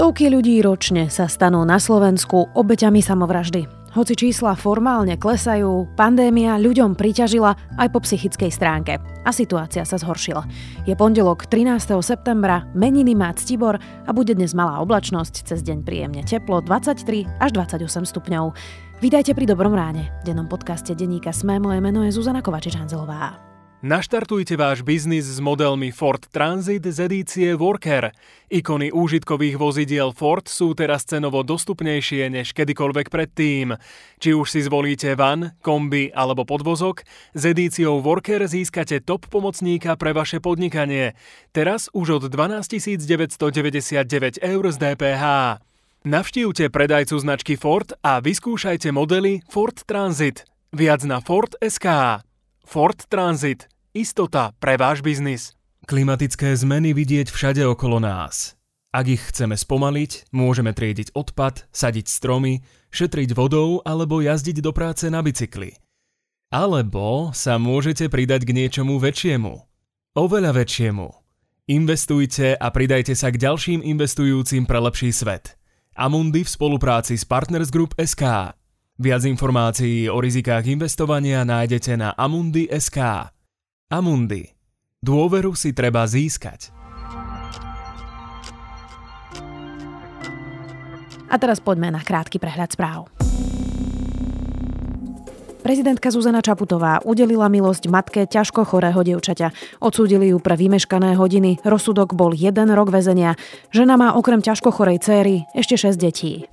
Stovky ľudí ročne sa stanú na Slovensku obeťami samovraždy. Hoci čísla formálne klesajú, pandémia ľuďom priťažila aj po psychickej stránke a situácia sa zhoršila. Je pondelok 13. septembra, meniny má Ctibor a bude dnes malá oblačnosť, cez deň príjemne teplo 23 až 28 stupňov. Vítajte pri Dobrom ráne. V dennom podcaste denníka Sme moje meno je Zuzana Kovačič-Hanzelová. Naštartujte váš biznis s modelmi Ford Transit z edície Worker. Ikony úžitkových vozidiel Ford sú teraz cenovo dostupnejšie než kedykoľvek predtým. Či už si zvolíte van, kombi alebo podvozok, s edíciou Worker získate top pomocníka pre vaše podnikanie. Teraz už od 12 999 eur z DPH. Navštívte predajcu značky Ford a vyskúšajte modely Ford Transit. Viac na Ford SK. Ford Transit. Istota pre váš biznis. Klimatické zmeny vidieť všade okolo nás. Ak ich chceme spomaliť, môžeme triediť odpad, sadiť stromy, šetriť vodou alebo jazdiť do práce na bicykli. Alebo sa môžete pridať k niečomu väčšiemu. Oveľa väčšiemu. Investujte a pridajte sa k ďalším investujúcim pre lepší svet. Amundi v spolupráci s Partners Group SK. Viac informácií o rizikách investovania nájdete na amundi.sk. Amundi. Dôveru si treba získať. A teraz poďme na krátky prehľad správ. Prezidentka Zuzana Čaputová udelila milosť matke ťažko chorého dievčaťa. Odsúdili ju pre vymeškané hodiny. Rozsudok bol jeden rok väzenia. Žena má okrem ťažko chorej céry ešte 6 detí.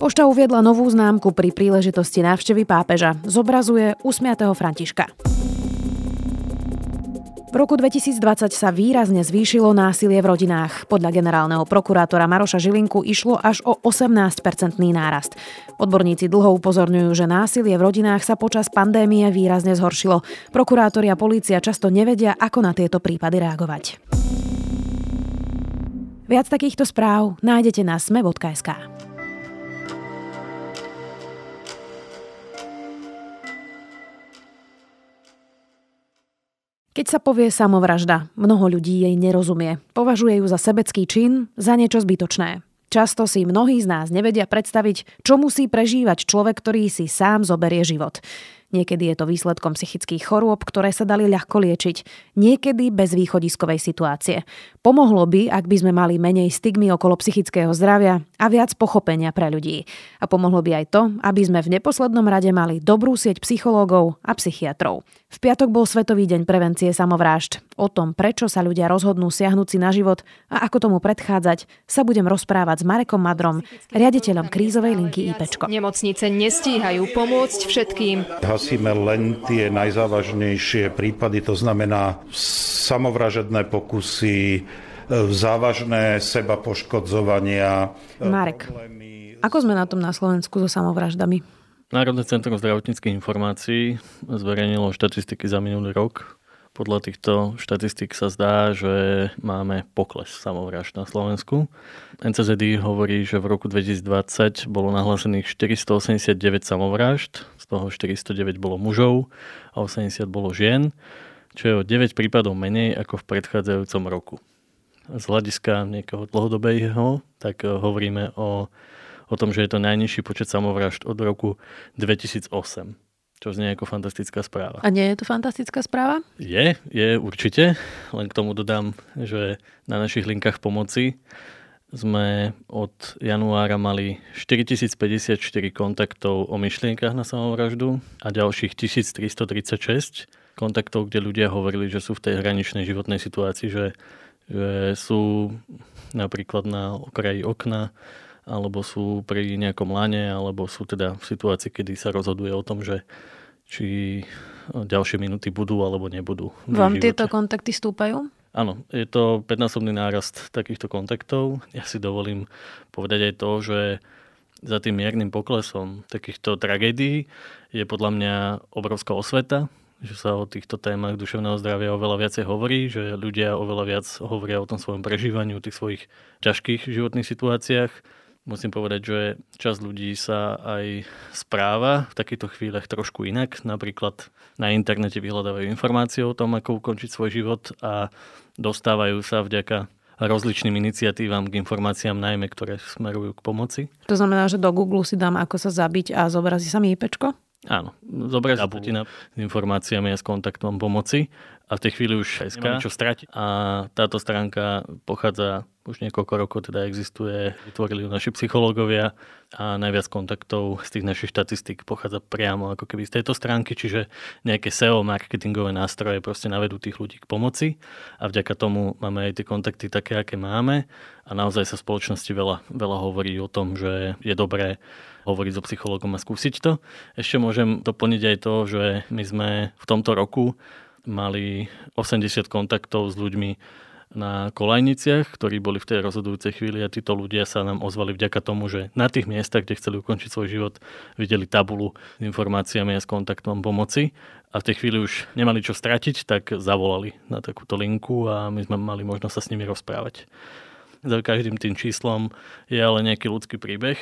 Pošta uviedla novú známku pri príležitosti návštevy pápeža. Zobrazuje usmiatého Františka. V roku 2020 sa výrazne zvýšilo násilie v rodinách. Podľa generálneho prokurátora Maroša Žilinku išlo až o 18-percentný nárast. Odborníci dlho upozorňujú, že násilie v rodinách sa počas pandémie výrazne zhoršilo. Prokurátori a polícia často nevedia, ako na tieto prípady reagovať. Viac takýchto správ nájdete na sme.sk. Keď sa povie samovražda, mnoho ľudí jej nerozumie. Považuje ju za sebecký čin, za niečo zbytočné. Často si mnohí z nás nevedia predstaviť, čo musí prežívať človek, ktorý si sám zoberie život. Niekedy je to výsledkom psychických chorôb, ktoré sa dali ľahko liečiť. Niekedy bez východiskovej situácie. Pomohlo by, ak by sme mali menej stigmy okolo psychického zdravia a viac pochopenia pre ľudí. A pomohlo by aj to, aby sme v neposlednom rade mali dobrú sieť psychológov a psychiatrov. V piatok bol Svetový deň prevencie samovrážd. O tom, prečo sa ľudia rozhodnú siahnuť si na život a ako tomu predchádzať, sa budem rozprávať s Marekom Madrom, riaditeľom krízovej linky IPčko. Nemocnice nestíhajú pomôcť všetkým. Hasíme len tie najzávažnejšie prípady, to znamená samovražedné pokusy, závažné seba poškodzovania. Marek, ako sme na tom na Slovensku so samovraždami? Národné centrum zdravotníckých informácií zverejnilo štatistiky za minulý rok. Podľa týchto štatistík sa zdá, že máme pokles samovražd na Slovensku. NCZD hovorí, že v roku 2020 bolo nahlásených 489 samovražd, z toho 409 bolo mužov a 80 bolo žien, čo je o 9 prípadov menej ako v predchádzajúcom roku. Z hľadiska nejakého dlhodobého, tak hovoríme o o tom, že je to najnižší počet samovražd od roku 2008. Čo znie ako fantastická správa. A nie je to fantastická správa? Je, je určite. Len k tomu dodám, že na našich linkách pomoci sme od januára mali 4054 kontaktov o myšlienkach na samovraždu a ďalších 1336 kontaktov, kde ľudia hovorili, že sú v tej hraničnej životnej situácii, že, že sú napríklad na okraji okna alebo sú pri nejakom lane, alebo sú teda v situácii, kedy sa rozhoduje o tom, že či ďalšie minúty budú alebo nebudú. Vám tieto kontakty stúpajú? Áno, je to 5-násobný nárast takýchto kontaktov. Ja si dovolím povedať aj to, že za tým miernym poklesom takýchto tragédií je podľa mňa obrovská osveta, že sa o týchto témach duševného zdravia oveľa viacej hovorí, že ľudia oveľa viac hovoria o tom svojom prežívaní, o tých svojich ťažkých životných situáciách Musím povedať, že časť ľudí sa aj správa v takýchto chvíľach trošku inak. Napríklad na internete vyhľadávajú informácie o tom, ako ukončiť svoj život a dostávajú sa vďaka rozličným iniciatívam k informáciám najmä, ktoré smerujú k pomoci. To znamená, že do Google si dám, ako sa zabiť a zobrazí sa mi IPčko? Áno, zobrazí sa s informáciami a s kontaktom pomoci a v tej chvíli už SK, čo stratiť. A táto stránka pochádza už niekoľko rokov, teda existuje, vytvorili ju naši psychológovia a najviac kontaktov z tých našich štatistík pochádza priamo ako keby z tejto stránky, čiže nejaké SEO marketingové nástroje proste navedú tých ľudí k pomoci a vďaka tomu máme aj tie kontakty také, aké máme a naozaj sa v spoločnosti veľa, veľa hovorí o tom, že je dobré hovoriť so psychologom a skúsiť to. Ešte môžem doplniť aj to, že my sme v tomto roku mali 80 kontaktov s ľuďmi na kolajniciach, ktorí boli v tej rozhodujúcej chvíli a títo ľudia sa nám ozvali vďaka tomu, že na tých miestach, kde chceli ukončiť svoj život, videli tabulu s informáciami a s kontaktom pomoci a v tej chvíli už nemali čo stratiť, tak zavolali na takúto linku a my sme mali možnosť sa s nimi rozprávať. Za každým tým číslom je ale nejaký ľudský príbeh.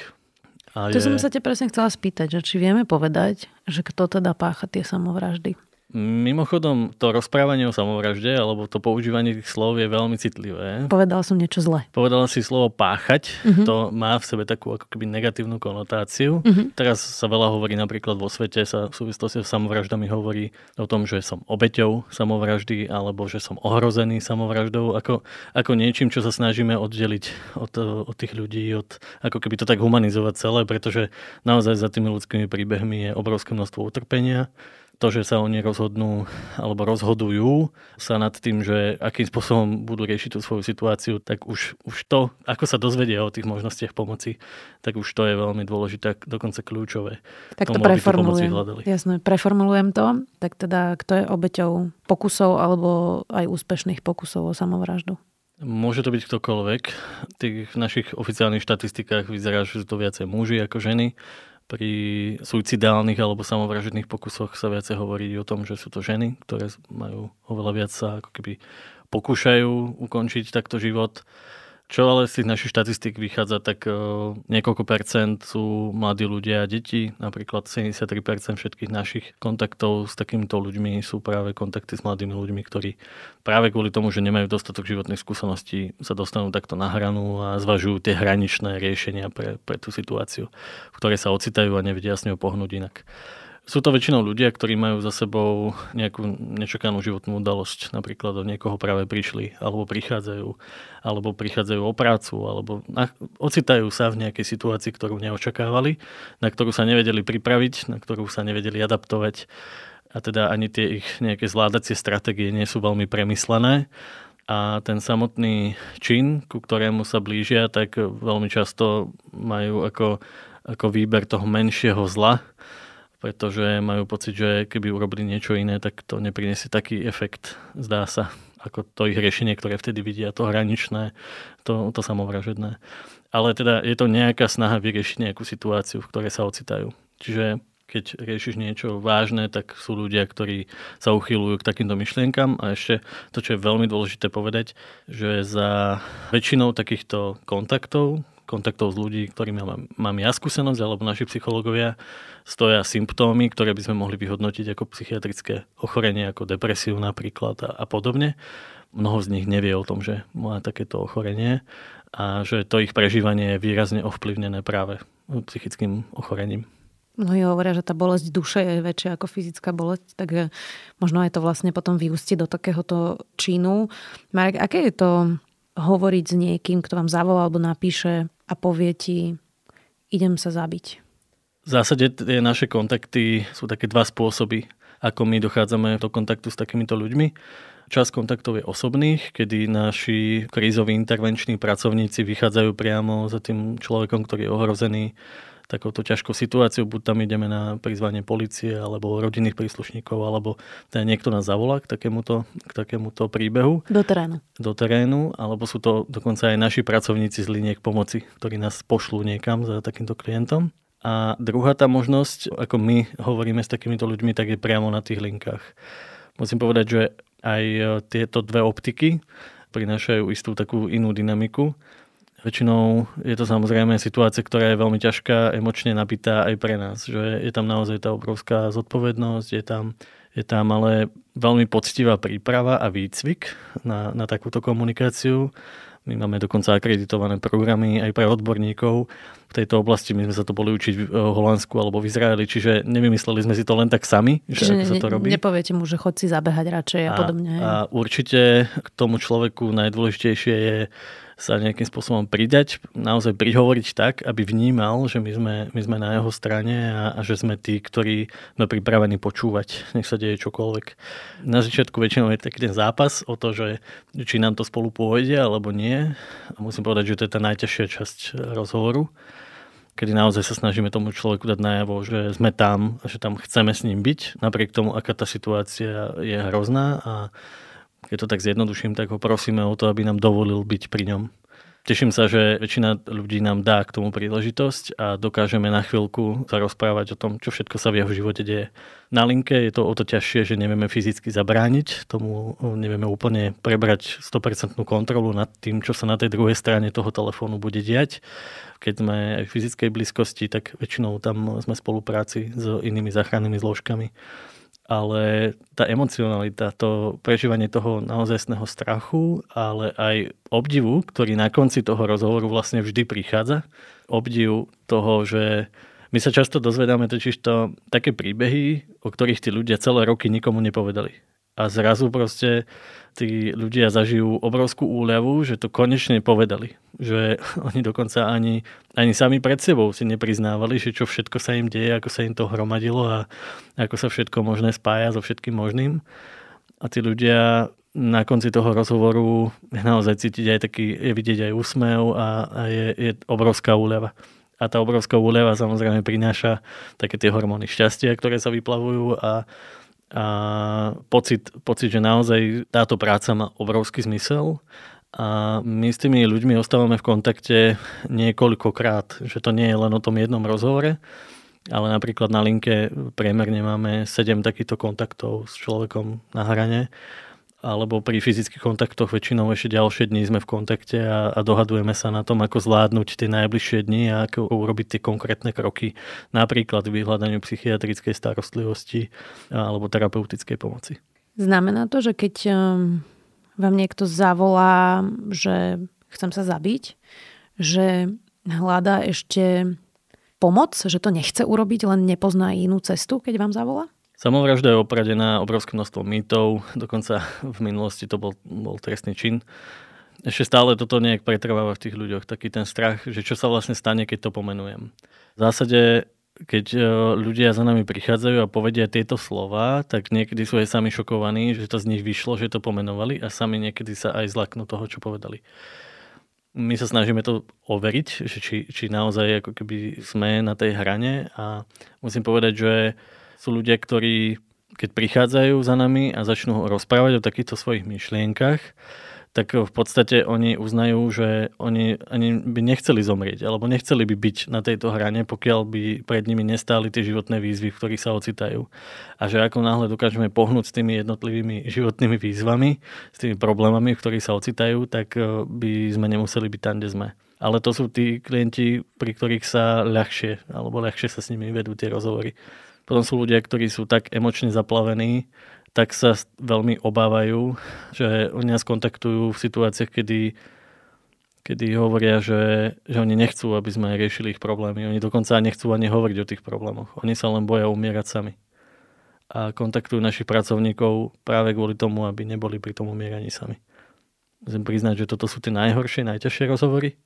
A to je... som sa te presne chcela spýtať, že či vieme povedať, že kto teda pácha tie samovraždy. Mimochodom, to rozprávanie o samovražde alebo to používanie tých slov je veľmi citlivé. Povedal som niečo zle. Povedala si slovo páchať, uh-huh. to má v sebe takú ako keby negatívnu konotáciu. Uh-huh. Teraz sa veľa hovorí napríklad vo svete, sa v súvislosti s samovraždami hovorí o tom, že som obeťou samovraždy alebo že som ohrozený samovraždou, ako, ako niečím, čo sa snažíme oddeliť od, od tých ľudí, od, ako keby to tak humanizovať celé, pretože naozaj za tými ľudskými príbehmi je obrovské množstvo utrpenia to, že sa oni rozhodnú alebo rozhodujú sa nad tým, že akým spôsobom budú riešiť tú svoju situáciu, tak už, už to, ako sa dozvedia o tých možnostiach pomoci, tak už to je veľmi dôležité, dokonca kľúčové. Tak to preformulujem. Jasné, preformulujem to. Tak teda, kto je obeťou pokusov alebo aj úspešných pokusov o samovraždu? Môže to byť ktokoľvek. V tých našich oficiálnych štatistikách vyzerá, že sú to viacej muži ako ženy pri suicidálnych alebo samovražedných pokusoch sa viacej hovorí o tom, že sú to ženy, ktoré majú oveľa viac sa ako keby pokúšajú ukončiť takto život. Čo ale z tých našich štatistík vychádza, tak uh, niekoľko percent sú mladí ľudia a deti. Napríklad 73% všetkých našich kontaktov s takýmito ľuďmi sú práve kontakty s mladými ľuďmi, ktorí práve kvôli tomu, že nemajú dostatok životných skúseností, sa dostanú takto na hranu a zvažujú tie hraničné riešenia pre, pre tú situáciu, v ktorej sa ocitajú a nevedia s ňou pohnúť inak. Sú to väčšinou ľudia, ktorí majú za sebou nejakú nečakanú životnú udalosť. Napríklad od niekoho práve prišli, alebo prichádzajú, alebo prichádzajú o prácu, alebo ocitajú sa v nejakej situácii, ktorú neočakávali, na ktorú sa nevedeli pripraviť, na ktorú sa nevedeli adaptovať. A teda ani tie ich nejaké zvládacie stratégie nie sú veľmi premyslené a ten samotný čin, ku ktorému sa blížia, tak veľmi často majú ako, ako výber toho menšieho zla, pretože majú pocit, že keby urobili niečo iné, tak to nepriniesie taký efekt, zdá sa, ako to ich riešenie, ktoré vtedy vidia, to hraničné, to, to samovražedné. Ale teda je to nejaká snaha vyriešiť nejakú situáciu, v ktorej sa ocitajú. Čiže keď riešiš niečo vážne, tak sú ľudia, ktorí sa uchylujú k takýmto myšlienkam. A ešte to, čo je veľmi dôležité povedať, že za väčšinou takýchto kontaktov, kontaktov s ľudí, ktorými mám, mám ja skúsenosť, alebo naši psychológovia, stoja symptómy, ktoré by sme mohli vyhodnotiť ako psychiatrické ochorenie, ako depresiu napríklad a, a podobne. Mnoho z nich nevie o tom, že má takéto ochorenie a že to ich prežívanie je výrazne ovplyvnené práve psychickým ochorením. Mnohí hovoria, že tá bolesť duše je väčšia ako fyzická bolesť, takže možno aj to vlastne potom vyústi do takéhoto činu. Marek, aké je to hovoriť s niekým, kto vám zavolá alebo napíše a povie ti, idem sa zabiť? V zásade tie naše kontakty sú také dva spôsoby, ako my dochádzame do kontaktu s takýmito ľuďmi. Čas kontaktov je osobných, kedy naši krízoví intervenční pracovníci vychádzajú priamo za tým človekom, ktorý je ohrozený takouto ťažkou situáciou, buď tam ideme na prizvanie policie alebo rodinných príslušníkov, alebo teda niekto nás zavolá k takémuto, k takémuto príbehu. Do terénu. Do terénu, alebo sú to dokonca aj naši pracovníci z liniek pomoci, ktorí nás pošlú niekam za takýmto klientom. A druhá tá možnosť, ako my hovoríme s takýmito ľuďmi, tak je priamo na tých linkách. Musím povedať, že aj tieto dve optiky prinášajú istú takú inú dynamiku Väčšinou je to samozrejme situácia, ktorá je veľmi ťažká, emočne nabitá aj pre nás. Že je tam naozaj tá obrovská zodpovednosť, je tam, je tam ale veľmi poctivá príprava a výcvik na, na takúto komunikáciu. My máme dokonca akreditované programy aj pre odborníkov v tejto oblasti. My sme sa to boli učiť v Holandsku alebo v Izraeli, čiže nevymysleli sme si to len tak sami, že čiže ako sa to robí. Nepoviete mu, že chod si zabehať radšej a, a podobne. A určite k tomu človeku najdôležitejšie je sa nejakým spôsobom pridať, naozaj prihovoriť tak, aby vnímal, že my sme, my sme na jeho strane a, a že sme tí, ktorí sme pripravení počúvať, nech sa deje čokoľvek. Na začiatku väčšinou je taký ten zápas o to, že či nám to spolu pôjde alebo nie. A musím povedať, že to je tá najťažšia časť rozhovoru kedy naozaj sa snažíme tomu človeku dať najavo, že sme tam a že tam chceme s ním byť, napriek tomu, aká tá situácia je hrozná a keď to tak zjednoduším, tak ho prosíme o to, aby nám dovolil byť pri ňom. Teším sa, že väčšina ľudí nám dá k tomu príležitosť a dokážeme na chvíľku sa rozprávať o tom, čo všetko sa v jeho živote deje. Na linke je to o to ťažšie, že nevieme fyzicky zabrániť, tomu nevieme úplne prebrať 100% kontrolu nad tým, čo sa na tej druhej strane toho telefónu bude diať. Keď sme aj v fyzickej blízkosti, tak väčšinou tam sme v spolupráci s inými záchrannými zložkami ale tá emocionalita, to prežívanie toho naozajstného strachu, ale aj obdivu, ktorý na konci toho rozhovoru vlastne vždy prichádza, obdiv toho, že my sa často dozvedáme totiž to také príbehy, o ktorých tí ľudia celé roky nikomu nepovedali a zrazu proste tí ľudia zažijú obrovskú úľavu, že to konečne povedali. Že oni dokonca ani, ani sami pred sebou si nepriznávali, že čo všetko sa im deje, ako sa im to hromadilo a ako sa všetko možné spája so všetkým možným. A tí ľudia na konci toho rozhovoru naozaj cítiť aj taký, je vidieť aj úsmev a, a je, je obrovská úľava. A tá obrovská úľava samozrejme prináša také tie hormóny šťastia, ktoré sa vyplavujú a a pocit, pocit, že naozaj táto práca má obrovský zmysel a my s tými ľuďmi ostávame v kontakte niekoľkokrát, že to nie je len o tom jednom rozhovore, ale napríklad na linke priemerne máme 7 takýchto kontaktov s človekom na hrane alebo pri fyzických kontaktoch väčšinou ešte ďalšie dní sme v kontakte a, a dohadujeme sa na tom, ako zvládnuť tie najbližšie dni a ako urobiť tie konkrétne kroky, napríklad v vyhľadaniu psychiatrickej starostlivosti alebo terapeutickej pomoci. Znamená to, že keď um, vám niekto zavolá, že chcem sa zabiť, že hľadá ešte pomoc, že to nechce urobiť, len nepozná inú cestu, keď vám zavolá? Samovražda je opradená obrovské množstvo mýtov, dokonca v minulosti to bol, bol trestný čin. Ešte stále toto nejak pretrváva v tých ľuďoch, taký ten strach, že čo sa vlastne stane, keď to pomenujem. V zásade keď e, ľudia za nami prichádzajú a povedia tieto slova, tak niekedy sú aj sami šokovaní, že to z nich vyšlo, že to pomenovali a sami niekedy sa aj zlaknú toho, čo povedali. My sa snažíme to overiť, že či, či naozaj ako keby sme na tej hrane a musím povedať, že sú ľudia, ktorí keď prichádzajú za nami a začnú rozprávať o takýchto svojich myšlienkach, tak v podstate oni uznajú, že oni ani by nechceli zomrieť, alebo nechceli by byť na tejto hrane, pokiaľ by pred nimi nestáli tie životné výzvy, v ktorých sa ocitajú. A že ako náhle dokážeme pohnúť s tými jednotlivými životnými výzvami, s tými problémami, v ktorých sa ocitajú, tak eh, by sme nemuseli byť tam, kde sme. Ale to sú tí klienti, pri ktorých sa ľahšie, alebo ľahšie sa s nimi vedú tie rozhovory. Potom sú ľudia, ktorí sú tak emočne zaplavení, tak sa veľmi obávajú, že oni nás kontaktujú v situáciách, kedy, kedy hovoria, že, že oni nechcú, aby sme riešili ich problémy. Oni dokonca nechcú ani hovoriť o tých problémoch. Oni sa len boja umierať sami. A kontaktujú našich pracovníkov práve kvôli tomu, aby neboli pri tom umieraní sami. Musím priznať, že toto sú tie najhoršie, najťažšie rozhovory.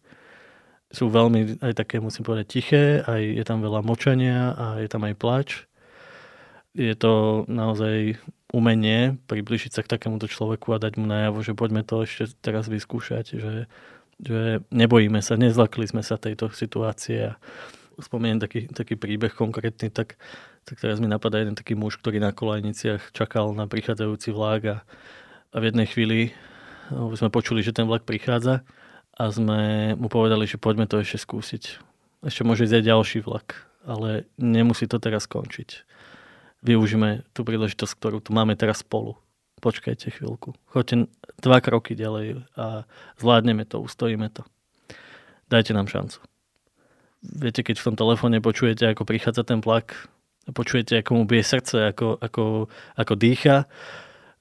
Sú veľmi aj také, musím povedať, tiché, aj je tam veľa močania a je tam aj plač je to naozaj umenie približiť sa k takémuto človeku a dať mu najavo, že poďme to ešte teraz vyskúšať, že, že nebojíme sa, nezlakli sme sa tejto situácie a spomeniem taký, taký príbeh konkrétny, tak, tak teraz mi napadá jeden taký muž, ktorý na kolajniciach čakal na prichádzajúci vlak a, a v jednej chvíli no, sme počuli, že ten vlak prichádza a sme mu povedali, že poďme to ešte skúsiť. Ešte môže ísť aj ďalší vlak, ale nemusí to teraz skončiť využíme tú príležitosť, ktorú tu máme teraz spolu. Počkajte chvíľku. Choďte dva kroky ďalej a zvládneme to, ustojíme to. Dajte nám šancu. Viete, keď v tom telefóne počujete, ako prichádza ten plak, počujete, ako mu bije srdce, ako, ako, ako dýcha,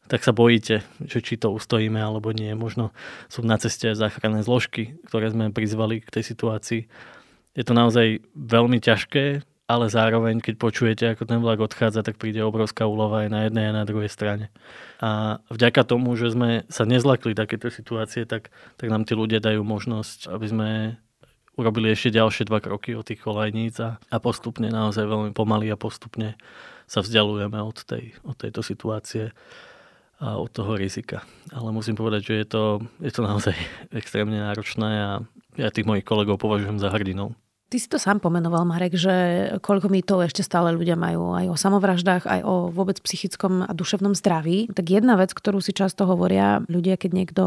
tak sa bojíte, že či to ustojíme alebo nie. Možno sú na ceste záchranné zložky, ktoré sme prizvali k tej situácii. Je to naozaj veľmi ťažké, ale zároveň, keď počujete, ako ten vlak odchádza, tak príde obrovská úlova aj na jednej a na druhej strane. A vďaka tomu, že sme sa nezlakli takéto situácie, tak, tak nám tí ľudia dajú možnosť, aby sme urobili ešte ďalšie dva kroky od tých kolajníc a, a postupne, naozaj veľmi pomaly a postupne sa vzdialujeme od, tej, od tejto situácie a od toho rizika. Ale musím povedať, že je to, je to naozaj extrémne náročné a ja tých mojich kolegov považujem za hrdinou. Ty si to sám pomenoval, Marek, že koľko mýtov ešte stále ľudia majú aj o samovraždách, aj o vôbec psychickom a duševnom zdraví. Tak jedna vec, ktorú si často hovoria ľudia, keď niekto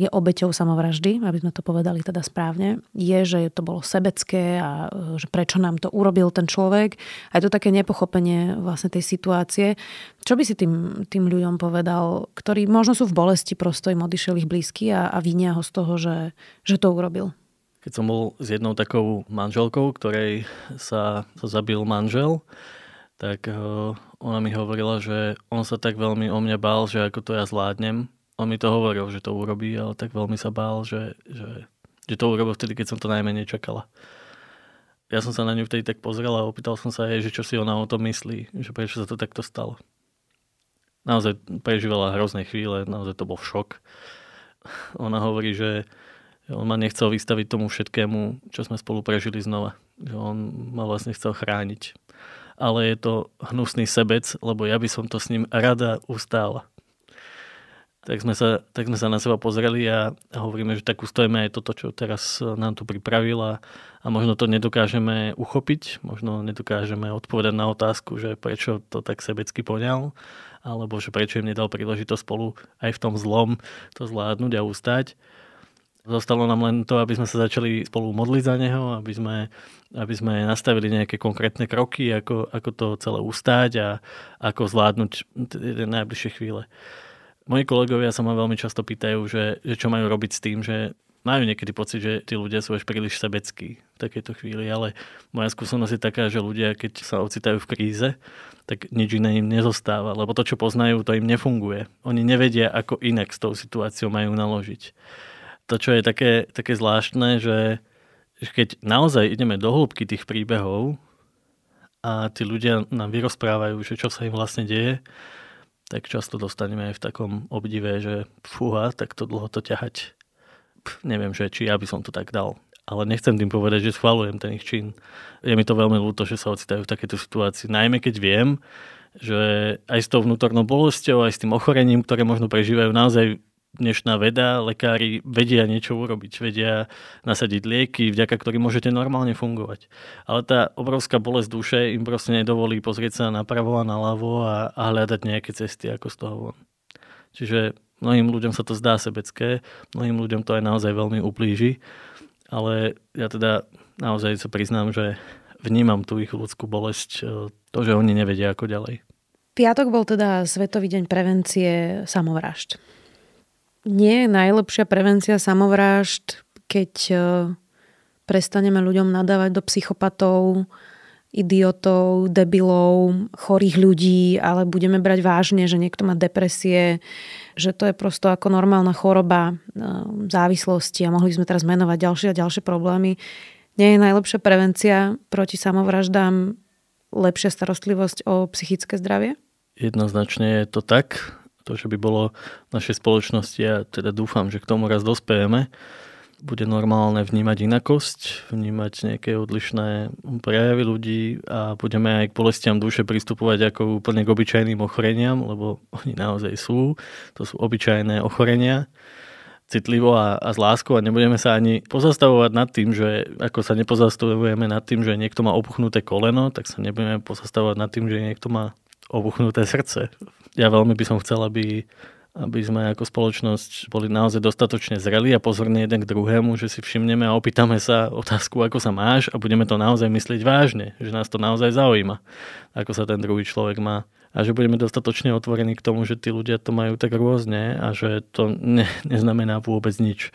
je obeťou samovraždy, aby sme to povedali teda správne, je, že to bolo sebecké a e, že prečo nám to urobil ten človek. A je to také nepochopenie vlastne tej situácie. Čo by si tým, tým ľuďom povedal, ktorí možno sú v bolesti, prosto im odišiel ich blízky a, a vinia ho z toho, že, že to urobil? Keď som bol s jednou takou manželkou, ktorej sa, sa zabil manžel, tak uh, ona mi hovorila, že on sa tak veľmi o mňa bál, že ako to ja zvládnem, on mi to hovoril, že to urobí, ale tak veľmi sa bál, že, že, že to urobil vtedy, keď som to najmenej čakala. Ja som sa na ňu vtedy tak pozrel a opýtal som sa jej, že čo si ona o tom myslí, že prečo sa to takto stalo. Naozaj prežívala hrozné chvíle, naozaj to bol šok. Ona hovorí, že on ma nechcel vystaviť tomu všetkému, čo sme spolu prežili znova. Že on ma vlastne chcel chrániť. Ale je to hnusný sebec, lebo ja by som to s ním rada ustála tak sme sa, tak sme sa na seba pozreli a, hovoríme, že tak ustojíme aj toto, čo teraz nám tu pripravil a, a možno to nedokážeme uchopiť, možno nedokážeme odpovedať na otázku, že prečo to tak sebecky poňal, alebo že prečo im nedal príležitosť spolu aj v tom zlom to zvládnuť a ustať. Zostalo nám len to, aby sme sa začali spolu modliť za neho, aby sme, aby sme nastavili nejaké konkrétne kroky, ako, ako to celé ustáť a ako zvládnuť tie najbližšie chvíle. Moji kolegovia sa ma veľmi často pýtajú, že, že čo majú robiť s tým, že majú niekedy pocit, že tí ľudia sú až príliš sebeckí v takejto chvíli, ale moja skúsenosť je taká, že ľudia, keď sa ocitajú v kríze, tak nič iné im nezostáva, lebo to, čo poznajú, to im nefunguje. Oni nevedia, ako inak s tou situáciou majú naložiť. To, čo je také, také zvláštne, že keď naozaj ideme do hĺbky tých príbehov a tí ľudia nám vyrozprávajú, že čo sa im vlastne deje, tak často dostaneme aj v takom obdive, že fúha, tak to dlho to ťahať. Pff, neviem, že či ja by som to tak dal. Ale nechcem tým povedať, že schvalujem ten ich čin. Je mi to veľmi ľúto, že sa ocitajú v takéto situácii. Najmä keď viem, že aj s tou vnútornou bolesťou, aj s tým ochorením, ktoré možno prežívajú, naozaj dnešná veda, lekári vedia niečo urobiť, vedia nasadiť lieky, vďaka ktorým môžete normálne fungovať. Ale tá obrovská bolesť duše im proste nedovolí pozrieť sa napravo a naľavo a, a hľadať nejaké cesty ako z toho von. Čiže mnohým ľuďom sa to zdá sebecké, mnohým ľuďom to aj naozaj veľmi ublíži, ale ja teda naozaj sa priznám, že vnímam tú ich ľudskú bolesť, e, to, že oni nevedia ako ďalej. Piatok bol teda Svetový deň prevencie samovražd nie je najlepšia prevencia samovrážd, keď e, prestaneme ľuďom nadávať do psychopatov, idiotov, debilov, chorých ľudí, ale budeme brať vážne, že niekto má depresie, že to je prosto ako normálna choroba e, závislosti a mohli sme teraz menovať ďalšie a ďalšie problémy. Nie je najlepšia prevencia proti samovraždám lepšia starostlivosť o psychické zdravie? Jednoznačne je to tak to, že by bolo v našej spoločnosti, ja teda dúfam, že k tomu raz dospejeme, bude normálne vnímať inakosť, vnímať nejaké odlišné prejavy ľudí a budeme aj k bolestiam duše pristupovať ako úplne k obyčajným ochoreniam, lebo oni naozaj sú. To sú obyčajné ochorenia citlivo a, a s láskou a nebudeme sa ani pozastavovať nad tým, že ako sa nepozastavujeme nad tým, že niekto má opuchnuté koleno, tak sa nebudeme pozastavovať nad tým, že niekto má obuchnuté srdce ja veľmi by som chcel, aby, aby sme ako spoločnosť boli naozaj dostatočne zreli a pozorní jeden k druhému, že si všimneme a opýtame sa otázku, ako sa máš a budeme to naozaj myslieť vážne, že nás to naozaj zaujíma, ako sa ten druhý človek má a že budeme dostatočne otvorení k tomu, že tí ľudia to majú tak rôzne a že to ne, neznamená vôbec nič.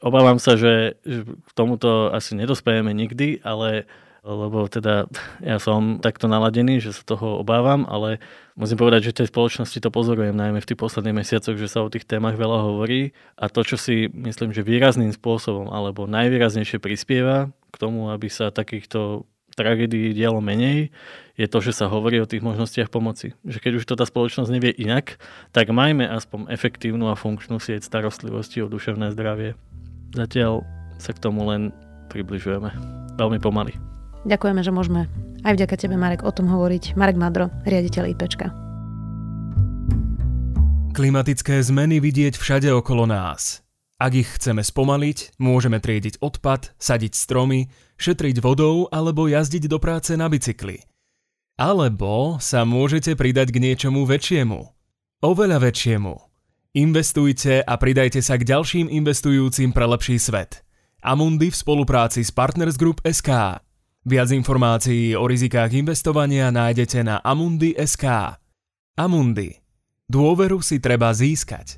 Obávam sa, že, že k tomuto asi nedospejeme nikdy, ale lebo teda ja som takto naladený, že sa toho obávam, ale musím povedať, že v tej spoločnosti to pozorujem najmä v tých posledných mesiacoch, že sa o tých témach veľa hovorí a to, čo si myslím, že výrazným spôsobom alebo najvýraznejšie prispieva k tomu, aby sa takýchto tragédií dialo menej, je to, že sa hovorí o tých možnostiach pomoci. Že keď už to tá spoločnosť nevie inak, tak majme aspoň efektívnu a funkčnú sieť starostlivosti o duševné zdravie. Zatiaľ sa k tomu len približujeme. Veľmi pomaly. Ďakujeme, že môžeme aj vďaka tebe, Marek, o tom hovoriť. Marek Madro, riaditeľ IPčka. Klimatické zmeny vidieť všade okolo nás. Ak ich chceme spomaliť, môžeme triediť odpad, sadiť stromy, šetriť vodou alebo jazdiť do práce na bicykli. Alebo sa môžete pridať k niečomu väčšiemu. Oveľa väčšiemu. Investujte a pridajte sa k ďalším investujúcim pre lepší svet. Amundi v spolupráci s Partners Group SK. Viac informácií o rizikách investovania nájdete na amundi.sk. Amundi. Dôveru si treba získať.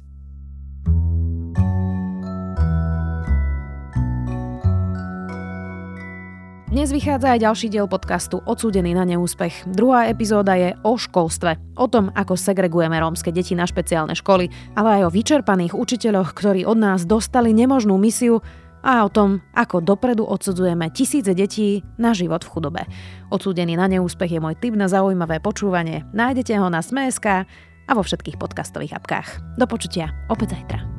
Dnes vychádza aj ďalší diel podcastu Odsúdený na neúspech. Druhá epizóda je o školstve. O tom, ako segregujeme rómske deti na špeciálne školy, ale aj o vyčerpaných učiteľoch, ktorí od nás dostali nemožnú misiu a o tom, ako dopredu odsudzujeme tisíce detí na život v chudobe. Odsúdený na neúspech je môj tip na zaujímavé počúvanie. Nájdete ho na Sme.sk a vo všetkých podcastových apkách. Do počutia opäť zajtra.